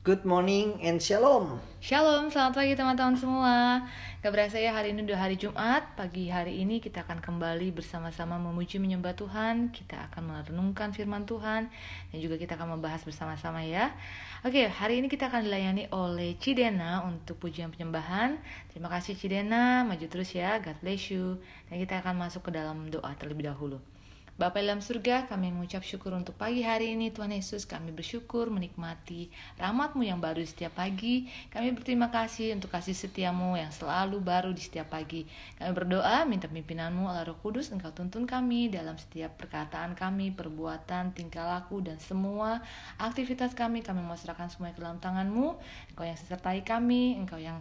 Good morning and shalom. Shalom, selamat pagi teman-teman semua. Gak berasa ya hari ini udah hari Jumat. Pagi hari ini kita akan kembali bersama-sama memuji menyembah Tuhan. Kita akan merenungkan firman Tuhan dan juga kita akan membahas bersama-sama ya. Oke, hari ini kita akan dilayani oleh Cidena untuk pujian penyembahan. Terima kasih Cidena, maju terus ya. God bless you. Dan kita akan masuk ke dalam doa terlebih dahulu. Bapak dalam surga, kami mengucap syukur untuk pagi hari ini Tuhan Yesus. Kami bersyukur menikmati rahmatmu yang baru setiap pagi. Kami berterima kasih untuk kasih setiamu yang selalu baru di setiap pagi. Kami berdoa, minta pimpinanmu Allah Roh Kudus, Engkau tuntun kami dalam setiap perkataan kami, perbuatan, tingkah laku, dan semua aktivitas kami. Kami mau serahkan semuanya ke dalam tanganmu. Engkau yang sertai kami, Engkau yang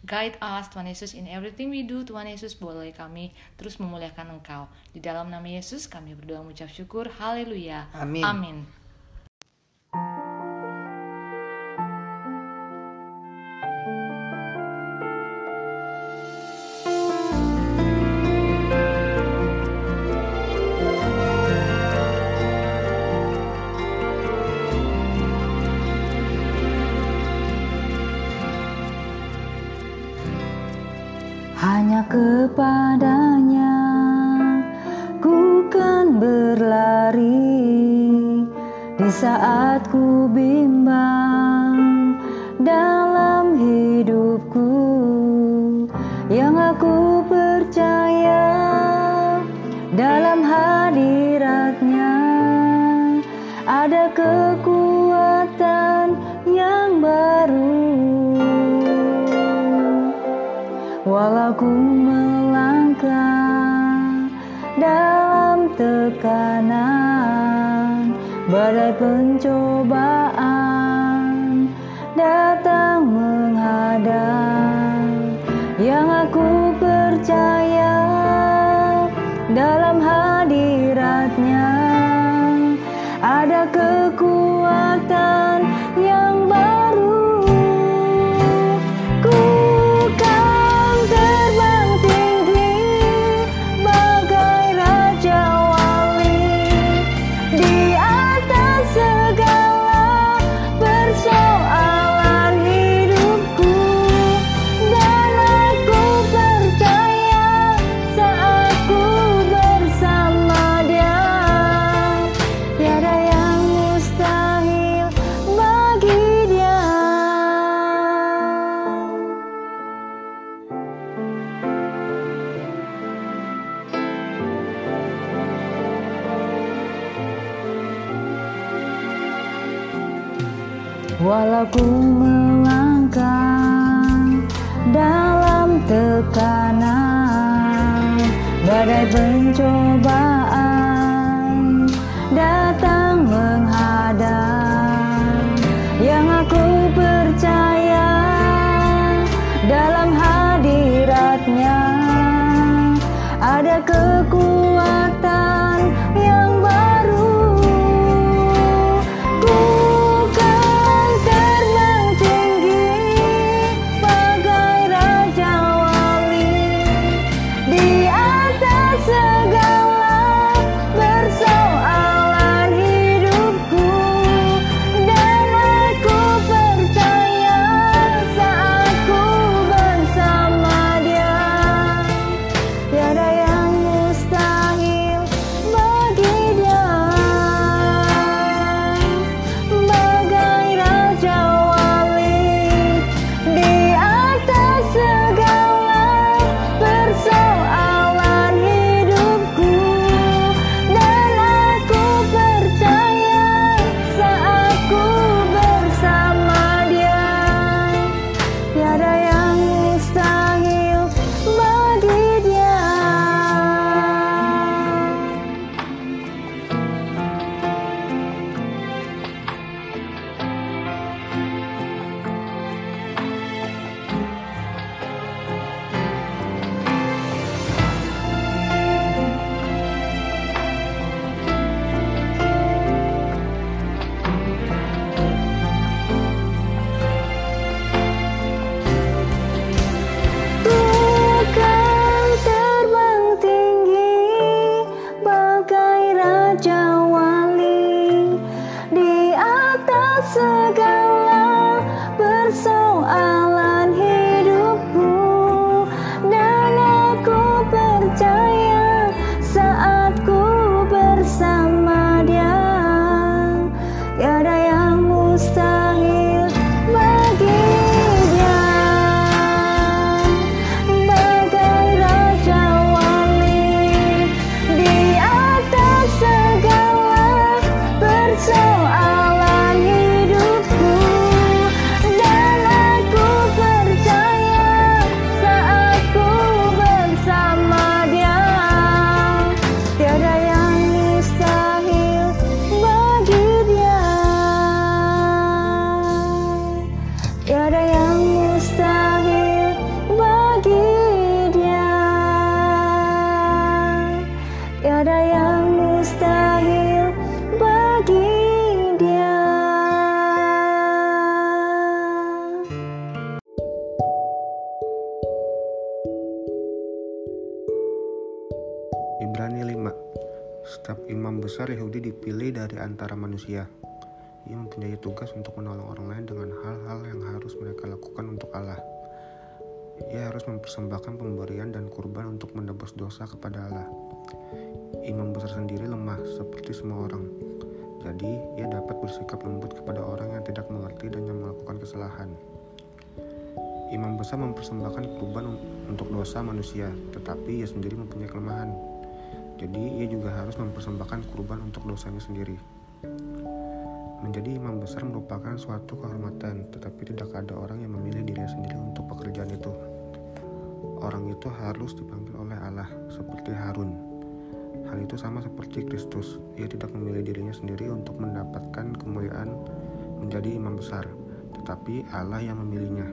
Guide us Tuhan Yesus in everything we do. Tuhan Yesus boleh kami terus memuliakan Engkau. Di dalam nama Yesus kami berdoa mengucap syukur. Haleluya. Amin. Amin Hanya kepadanya. Ku kan berlari di saat ku bimbang dalam hidupku. Yang aku percaya dalam hadiratnya ada kekuatan yang baru. Walau ku dalam tekanan Badai pencobaan datang Ada kekuatan setiap imam besar Yahudi dipilih dari antara manusia. Ia mempunyai tugas untuk menolong orang lain dengan hal-hal yang harus mereka lakukan untuk Allah. Ia harus mempersembahkan pemberian dan kurban untuk menebus dosa kepada Allah. Imam besar sendiri lemah seperti semua orang. Jadi, ia dapat bersikap lembut kepada orang yang tidak mengerti dan yang melakukan kesalahan. Imam besar mempersembahkan kurban untuk dosa manusia, tetapi ia sendiri mempunyai kelemahan. Jadi, ia juga harus mempersembahkan kurban untuk dosanya sendiri. Menjadi imam besar merupakan suatu kehormatan, tetapi tidak ada orang yang memilih dirinya sendiri untuk pekerjaan itu. Orang itu harus dipanggil oleh Allah, seperti Harun. Hal itu sama seperti Kristus. Ia tidak memilih dirinya sendiri untuk mendapatkan kemuliaan menjadi imam besar, tetapi Allah yang memilihnya.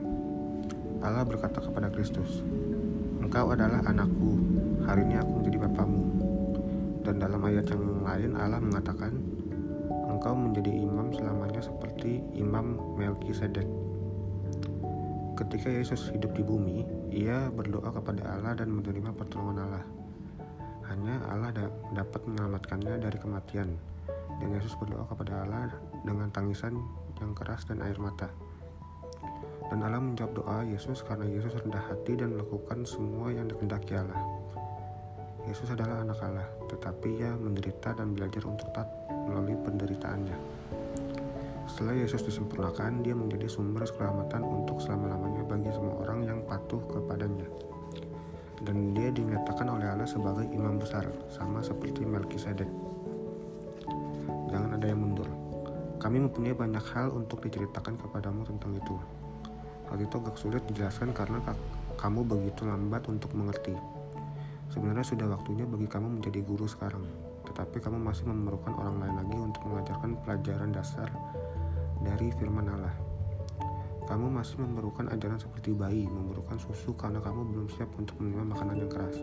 Allah berkata kepada Kristus, "Engkau adalah anakku, hari ini aku menjadi bapamu." Dan dalam ayat yang lain Allah mengatakan, engkau menjadi imam selamanya seperti Imam Melkisedek. Ketika Yesus hidup di bumi, ia berdoa kepada Allah dan menerima pertolongan Allah. Hanya Allah da dapat menyelamatkannya dari kematian. Dan Yesus berdoa kepada Allah dengan tangisan yang keras dan air mata. Dan Allah menjawab doa Yesus karena Yesus rendah hati dan melakukan semua yang dikehendaki Allah. Yesus adalah anak Allah, tetapi ia menderita dan belajar untuk taat melalui penderitaannya. Setelah Yesus disempurnakan, dia menjadi sumber keselamatan untuk selama-lamanya bagi semua orang yang patuh kepadanya. Dan dia dinyatakan oleh Allah sebagai imam besar, sama seperti Melkisedek. Jangan ada yang mundur. Kami mempunyai banyak hal untuk diceritakan kepadamu tentang itu. Hal itu agak sulit dijelaskan karena kamu begitu lambat untuk mengerti. Sebenarnya sudah waktunya bagi kamu menjadi guru sekarang, tetapi kamu masih memerlukan orang lain lagi untuk mengajarkan pelajaran dasar dari firman Allah. Kamu masih memerlukan ajaran seperti bayi, memerlukan susu karena kamu belum siap untuk menerima makanan yang keras.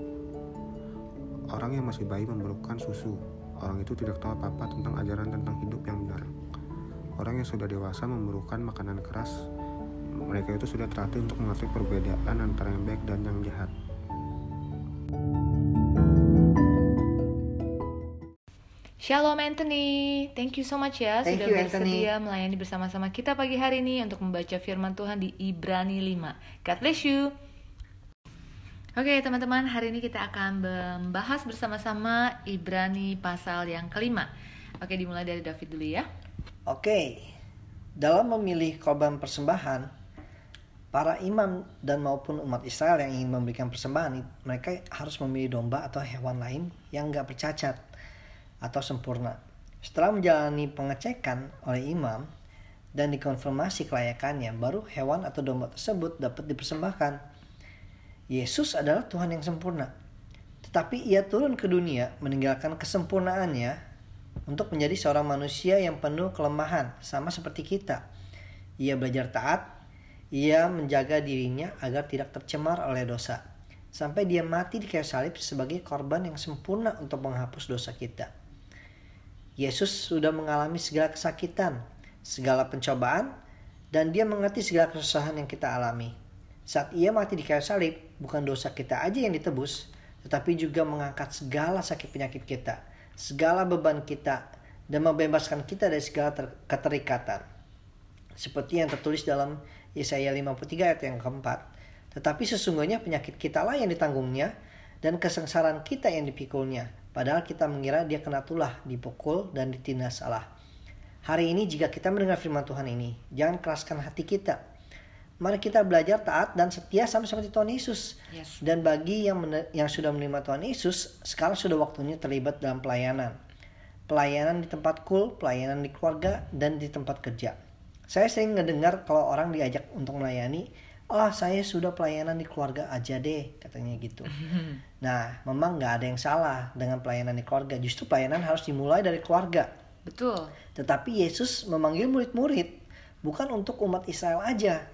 Orang yang masih bayi memerlukan susu. Orang itu tidak tahu apa-apa tentang ajaran tentang hidup yang benar. Orang yang sudah dewasa memerlukan makanan keras. Mereka itu sudah terlatih untuk mengerti perbedaan antara yang baik dan yang jahat. Shalom Anthony, thank you so much ya Thank sudah you, Anthony. bersedia melayani bersama-sama kita pagi hari ini untuk membaca firman Tuhan di Ibrani 5. God bless you. Oke teman-teman, hari ini kita akan membahas bersama-sama Ibrani pasal yang kelima. Oke, dimulai dari David dulu ya. Oke, dalam memilih korban persembahan, para imam dan maupun umat Israel yang ingin memberikan persembahan, mereka harus memilih domba atau hewan lain yang nggak bercacat atau sempurna. Setelah menjalani pengecekan oleh imam dan dikonfirmasi kelayakannya, baru hewan atau domba tersebut dapat dipersembahkan. Yesus adalah Tuhan yang sempurna. Tetapi ia turun ke dunia meninggalkan kesempurnaannya untuk menjadi seorang manusia yang penuh kelemahan, sama seperti kita. Ia belajar taat, ia menjaga dirinya agar tidak tercemar oleh dosa, sampai dia mati di kayu salib sebagai korban yang sempurna untuk menghapus dosa kita. Yesus sudah mengalami segala kesakitan, segala pencobaan, dan dia mengerti segala kesusahan yang kita alami. Saat ia mati di kayu salib, bukan dosa kita aja yang ditebus, tetapi juga mengangkat segala sakit penyakit kita, segala beban kita, dan membebaskan kita dari segala ter- keterikatan. Seperti yang tertulis dalam Yesaya 53 ayat yang keempat. Tetapi sesungguhnya penyakit kita lah yang ditanggungnya, dan kesengsaraan kita yang dipikulnya. Padahal kita mengira dia kena tulah, dipukul, dan ditindas Allah. Hari ini jika kita mendengar firman Tuhan ini, jangan keraskan hati kita. Mari kita belajar taat dan setia sama seperti Tuhan Yesus. Yes. Dan bagi yang yang sudah menerima Tuhan Yesus, sekarang sudah waktunya terlibat dalam pelayanan. Pelayanan di tempat kul, pelayanan di keluarga, dan di tempat kerja. Saya sering ngedengar kalau orang diajak untuk melayani, ah saya sudah pelayanan di keluarga aja deh, katanya gitu. Nah, memang nggak ada yang salah dengan pelayanan di keluarga. Justru pelayanan harus dimulai dari keluarga. Betul. Tetapi Yesus memanggil murid-murid bukan untuk umat Israel aja.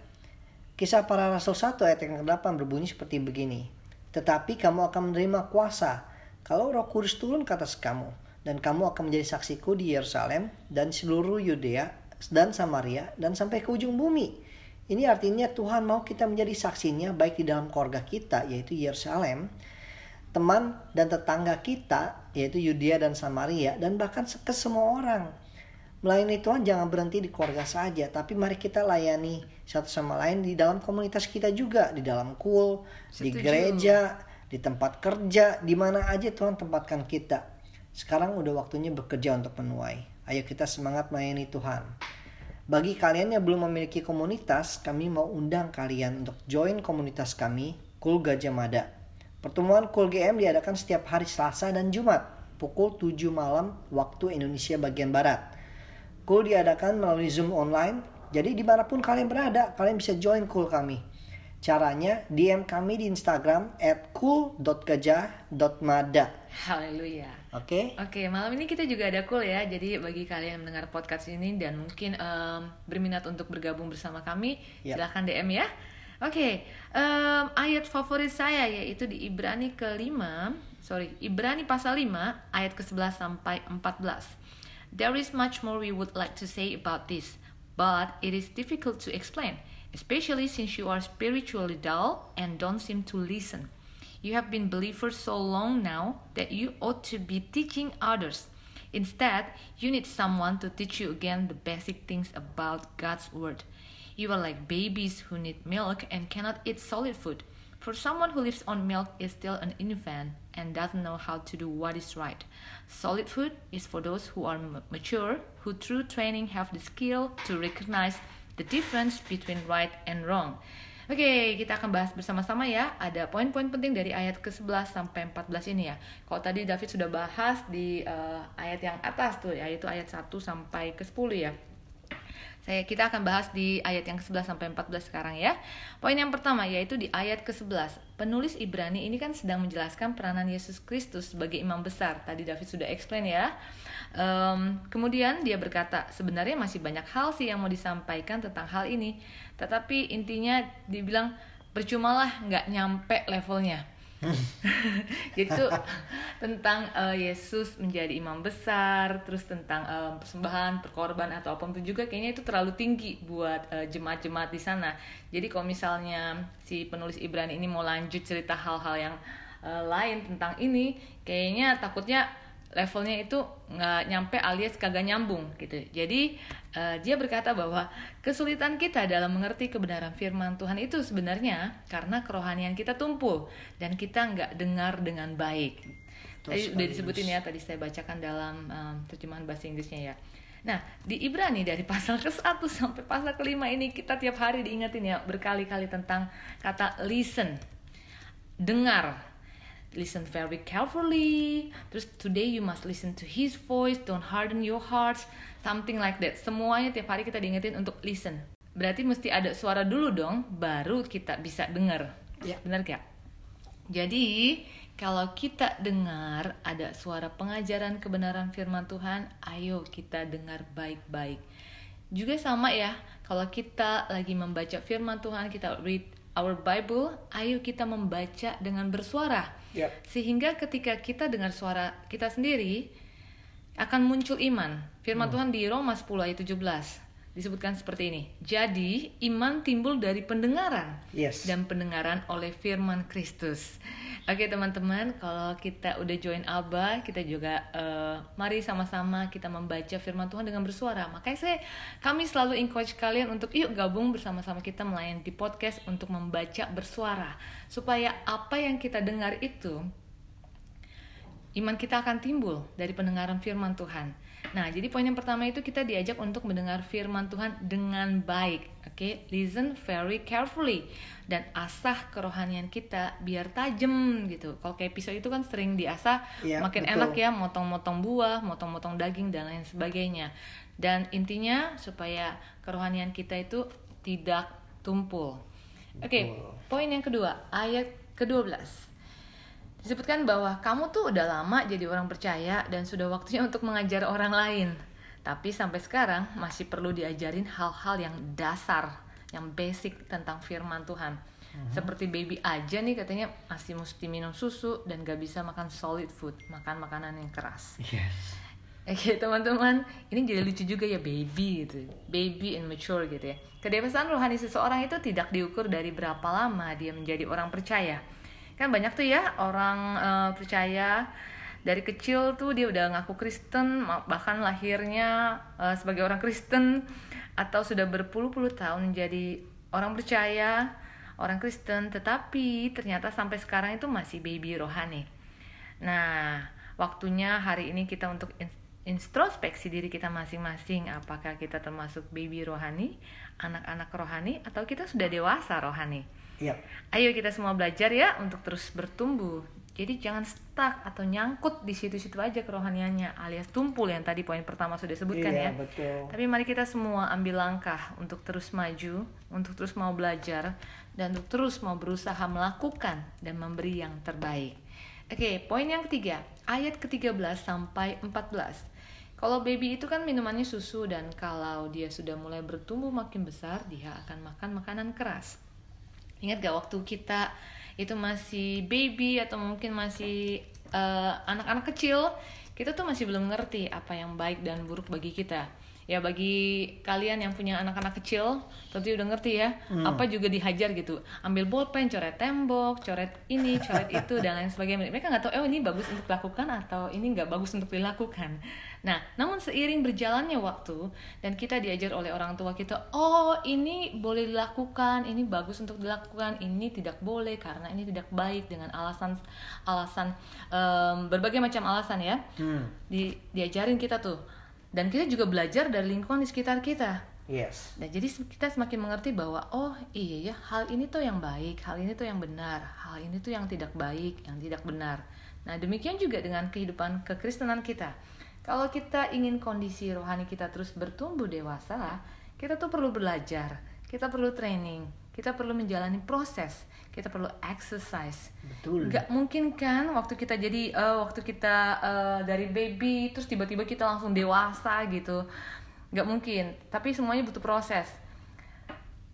Kisah para Rasul 1 ayat yang ke-8 berbunyi seperti begini. Tetapi kamu akan menerima kuasa kalau roh kudus turun ke atas kamu. Dan kamu akan menjadi saksiku di Yerusalem dan seluruh Yudea dan Samaria dan sampai ke ujung bumi. Ini artinya Tuhan mau kita menjadi saksinya baik di dalam keluarga kita yaitu Yerusalem teman dan tetangga kita yaitu Yudea dan Samaria dan bahkan ke semua orang. Melayani Tuhan jangan berhenti di keluarga saja, tapi mari kita layani satu sama lain di dalam komunitas kita juga, di dalam kul, di gereja, di tempat kerja, di mana aja Tuhan tempatkan kita. Sekarang udah waktunya bekerja untuk menuai. Ayo kita semangat melayani Tuhan. Bagi kalian yang belum memiliki komunitas, kami mau undang kalian untuk join komunitas kami, Kul Gajah Mada. Pertemuan Kul GM diadakan setiap hari Selasa dan Jumat, pukul 7 malam waktu Indonesia bagian Barat. Kul diadakan melalui Zoom online, jadi di mana pun kalian berada, kalian bisa join Kul kami. Caranya, DM kami di Instagram at cool.gajah.mada. Haleluya. Oke? Oke, malam ini kita juga ada cool ya. Jadi bagi kalian yang mendengar podcast ini dan mungkin em, berminat untuk bergabung bersama kami, Ya. silahkan DM ya. Oke, em, ayat favorit saya yaitu di Ibrani kelima, sorry, Ibrani pasal 5 ayat ke-11 sampai 14. There is much more we would like to say about this, but it is difficult to explain, especially since you are spiritually dull and don't seem to listen. You have been believers so long now that you ought to be teaching others. Instead, you need someone to teach you again the basic things about God's Word. You are like babies who need milk and cannot eat solid food. For someone who lives on milk is still an infant and doesn't know how to do what is right. Solid food is for those who are mature, who through training have the skill to recognize the difference between right and wrong. Oke, kita akan bahas bersama-sama ya. Ada poin-poin penting dari ayat ke-11 sampai 14 ini ya. Kalau tadi David sudah bahas di eh, ayat yang atas tuh, yaitu ayat 1 sampai ke-10 ya. Saya kita akan bahas di ayat yang ke-11 sampai 14 sekarang ya. Poin yang pertama yaitu di ayat ke-11. Penulis Ibrani ini kan sedang menjelaskan peranan Yesus Kristus sebagai imam besar. Tadi David sudah explain ya. Em, kemudian dia berkata, sebenarnya masih banyak hal sih yang mau disampaikan tentang hal ini. Tetapi intinya dibilang percumalah nggak nyampe levelnya. Jadi itu tentang eh, Yesus menjadi imam besar, terus tentang eh, persembahan, perkorban atau apa itu juga kayaknya itu terlalu tinggi buat eh, jemaat-jemaat di sana. Jadi kalau misalnya si penulis Ibrani ini mau lanjut cerita hal-hal yang eh, lain tentang ini, kayaknya takutnya levelnya itu nggak nyampe alias kagak nyambung gitu. Jadi eh, dia berkata bahwa kesulitan kita dalam mengerti kebenaran firman Tuhan itu sebenarnya karena kerohanian kita tumpul dan kita nggak dengar dengan baik. Tadi udah disebutin ya, tadi saya bacakan dalam em, terjemahan bahasa Inggrisnya ya. Nah, di Ibrani dari pasal ke-1 sampai pasal ke-5 ini kita tiap hari diingetin ya berkali-kali tentang kata listen. Dengar. Listen very carefully. Terus today you must listen to his voice, don't harden your hearts, something like that. Semuanya tiap hari kita diingetin untuk listen. Berarti mesti ada suara dulu dong, baru kita bisa dengar. Ya. Benar gak? Jadi, kalau kita dengar ada suara pengajaran kebenaran firman Tuhan, ayo kita dengar baik-baik. Juga sama ya, kalau kita lagi membaca firman Tuhan, kita read our Bible, ayo kita membaca dengan bersuara. Ya. Sehingga ketika kita dengar suara kita sendiri, akan muncul iman. Firman Tuhan di Roma 10 ayat 17 disebutkan seperti ini. Jadi, iman timbul dari pendengaran Yes. dan pendengaran oleh firman Kristus. Oke teman-teman, kalau kita udah join Alba, kita juga eh, mari sama-sama kita membaca firman Tuhan dengan bersuara. Makanya saya, kami selalu encourage kalian untuk yuk gabung bersama-sama kita melayani di podcast untuk membaca bersuara, supaya apa yang kita dengar itu iman kita akan timbul dari pendengaran firman Tuhan. Nah, jadi poin yang pertama itu kita diajak untuk mendengar firman Tuhan dengan baik. Oke, listen very carefully dan asah kerohanian kita biar tajam gitu. Kalau kayak pisau itu kan sering diasah Iya, makin betul. enak ya, motong-motong buah, motong-motong daging dan lain sebagainya. Dan intinya supaya kerohanian kita itu tidak tumpul. Oke, Betul. poin yang kedua, ayat ke-12. Disebutkan bahwa kamu tuh udah lama jadi orang percaya dan sudah waktunya untuk mengajar orang lain. Tapi sampai sekarang masih perlu diajarin hal-hal yang dasar, yang basic tentang firman Tuhan. Seperti baby aja nih katanya masih mesti minum susu dan gak bisa makan solid food, makan makanan yang keras. Yes. Oke teman-teman, ini jadi lucu juga ya baby gitu, baby and mature gitu ya. Kedewasaan rohani seseorang itu tidak diukur dari berapa lama dia menjadi orang percaya. Kan banyak tuh ya orang eh, percaya. Dari kecil tuh dia udah ngaku Kristen bahkan lahirnya eh, sebagai orang Kristen. Atau sudah berpuluh-puluh tahun menjadi orang percaya orang Kristen. Tetapi ternyata sampai sekarang itu masih baby rohani. Nah waktunya hari ini kita untuk in- introspeksi diri kita masing-masing. Apakah kita termasuk baby rohani anak-anak rohani atau kita sudah dewasa rohani Iya. Ayo kita semua belajar ya untuk terus bertumbuh. Jadi jangan stuck atau nyangkut di situ-situ aja kerohaniannya alias tumpul yang tadi poin pertama sudah disebutkan Iya, ya. betul. Tapi mari kita semua ambil langkah untuk terus maju, untuk terus mau belajar dan untuk terus mau berusaha melakukan dan memberi yang terbaik. Oke, poin yang ketiga, ayat ke-13 sampai 14. Kalau baby itu kan minumannya susu dan kalau dia sudah mulai bertumbuh makin besar, dia akan makan makanan keras. Ingat gak waktu kita itu masih baby atau mungkin masih eh, anak-anak kecil, kita tuh masih belum ngerti apa yang baik dan buruk bagi kita. Ya bagi kalian yang punya anak-anak kecil, tentu udah ngerti ya, apa juga dihajar gitu. Ambil bolpen, coret tembok, coret ini, coret itu dan lain sebagainya. Mereka nggak tahu, oh ini bagus untuk dilakukan atau ini nggak bagus untuk dilakukan. Nah, namun seiring berjalannya waktu dan kita diajar oleh orang tua kita, oh ini boleh dilakukan, ini bagus untuk dilakukan, ini tidak boleh karena ini tidak baik dengan alasan alasan em, berbagai macam alasan ya. Hmm. Di, diajarin kita tuh. Dan kita juga belajar dari lingkungan di sekitar kita. Yes. Nah, jadi kita semakin mengerti bahwa oh iya ya, hal ini tuh yang baik, hal ini tuh yang benar, hal ini tuh yang tidak baik, yang tidak benar. Nah, demikian juga dengan kehidupan kekristenan kita. Kalau kita ingin kondisi rohani kita terus bertumbuh dewasa, kita tuh perlu belajar, kita perlu training, kita perlu menjalani proses, kita perlu exercise. Betul. Nggak mungkin kan waktu kita jadi eh, waktu kita eh, dari baby terus tiba-tiba kita langsung dewasa gitu. Nggak mungkin. Tapi semuanya butuh proses.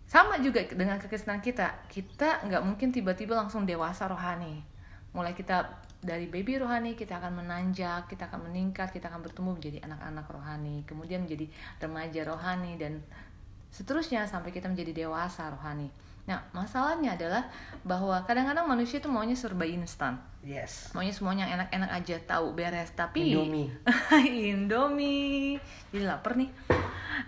Sama juga dengan kekristenan kita. Kita nggak mungkin tiba-tiba langsung dewasa rohani. Mulai kita dari baby rohani kita akan menanjak, kita akan meningkat, kita akan bertumbuh menjadi anak-anak rohani, kemudian menjadi remaja rohani dan seterusnya sampai kita menjadi dewasa rohani. Nah, masalahnya adalah bahwa kadang-kadang manusia itu maunya serba instan. Yes. Maunya semuanya enak-enak aja, tahu beres, tapi Indomie. Indomie. Jadi lapar nih.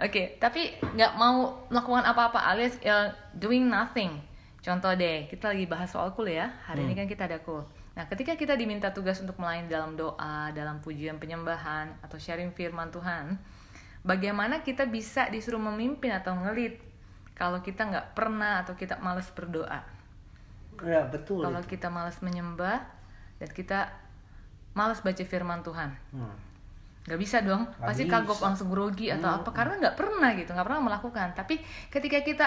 Oke, tapi nggak mau melakukan apa-apa alias uh, doing nothing. Contoh deh, kita lagi bahas soal kul ya. Hari ini kan kita ada kul. Nah, ketika kita diminta tugas untuk melayani dalam doa, dalam pujian penyembahan atau sharing firman Tuhan, bagaimana kita bisa disuruh memimpin atau ngelit kalau kita nggak pernah atau kita males berdoa? Ya, betul. Kalau itu. kita malas menyembah dan kita malas baca firman Tuhan, Hmm. nggak bisa dong. Nggak Pasti bisa. kagok langsung grogi atau apa karena nggak pernah gitu, nggak pernah melakukan. Tapi ketika kita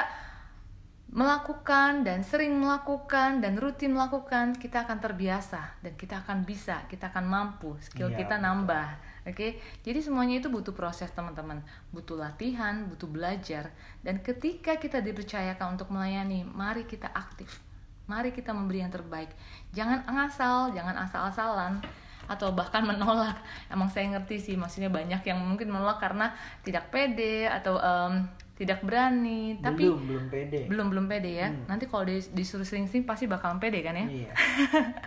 melakukan dan sering melakukan dan rutin melakukan, kita akan terbiasa dan kita akan bisa, kita akan mampu, skill Iya, kita nambah. Oke, jadi semuanya itu butuh proses teman-teman, butuh latihan, butuh belajar, dan ketika kita dipercayakan untuk melayani, mari kita aktif, mari kita memberi yang terbaik. Jangan ngasal, jangan asal-asalan, atau bahkan menolak. Emang saya ngerti sih, maksudnya banyak yang mungkin menolak karena tidak pede atau em, tidak berani, tapi belum belum pede. belum belum pede ya. Nanti kalau dis- disuruh sering-sering pasti bakalan pede kan ya? Iya.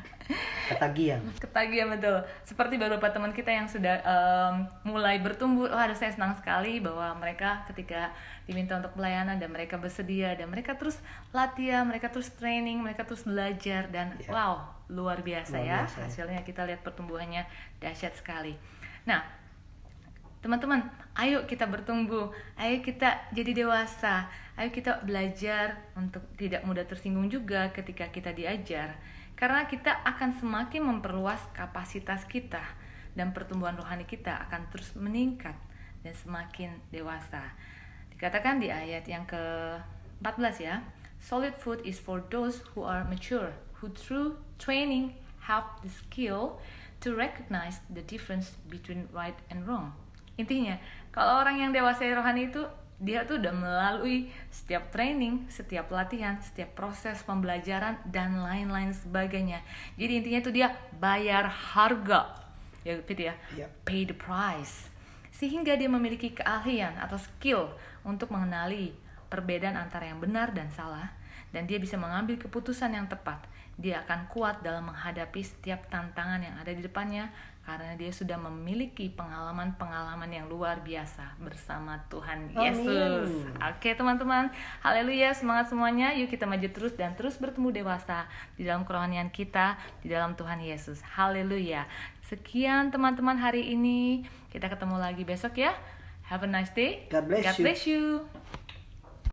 Ketagihan. Ketagihan betul. Seperti beberapa teman kita yang sudah em, mulai bertumbuh, wah saya senang sekali bahwa mereka ketika diminta untuk pelayanan dan mereka bersedia dan mereka terus latihan, mereka terus training, mereka terus belajar dan Ya. wow luar biasa Luar ya biasa ya. hasilnya kita lihat pertumbuhannya dahsyat sekali. Nah teman-teman, ayo kita bertumbuh, ayo kita jadi dewasa, ayo kita belajar untuk tidak mudah tersinggung juga ketika kita diajar, karena kita akan semakin memperluas kapasitas kita dan pertumbuhan rohani kita akan terus meningkat dan semakin dewasa. Dikatakan di ayat yang ke-14 ya, solid food is for those who are mature, who through training have the skill to recognize the difference between right and wrong. Intinya, kalau orang yang dewasa rohani itu dia tuh udah melalui setiap training, setiap latihan, setiap proses pembelajaran dan lain-lain sebagainya. Jadi intinya itu dia bayar harga. Ya, Fit ya. Iya. Pay the price. Sehingga dia memiliki keahlian atau skill untuk mengenali perbedaan antara yang benar dan salah, dan dia bisa mengambil keputusan yang tepat. Dia akan kuat dalam menghadapi setiap tantangan yang ada di depannya karena dia sudah memiliki pengalaman-pengalaman yang luar biasa bersama Tuhan Amin. Yesus. Oke teman-teman, haleluya semangat semuanya. Yuk kita maju terus dan terus bertemu dewasa di dalam kerohanian kita di dalam Tuhan Yesus. Haleluya. Sekian teman-teman hari ini. Kita ketemu lagi besok ya. Have a nice day. God bless God you. bless you.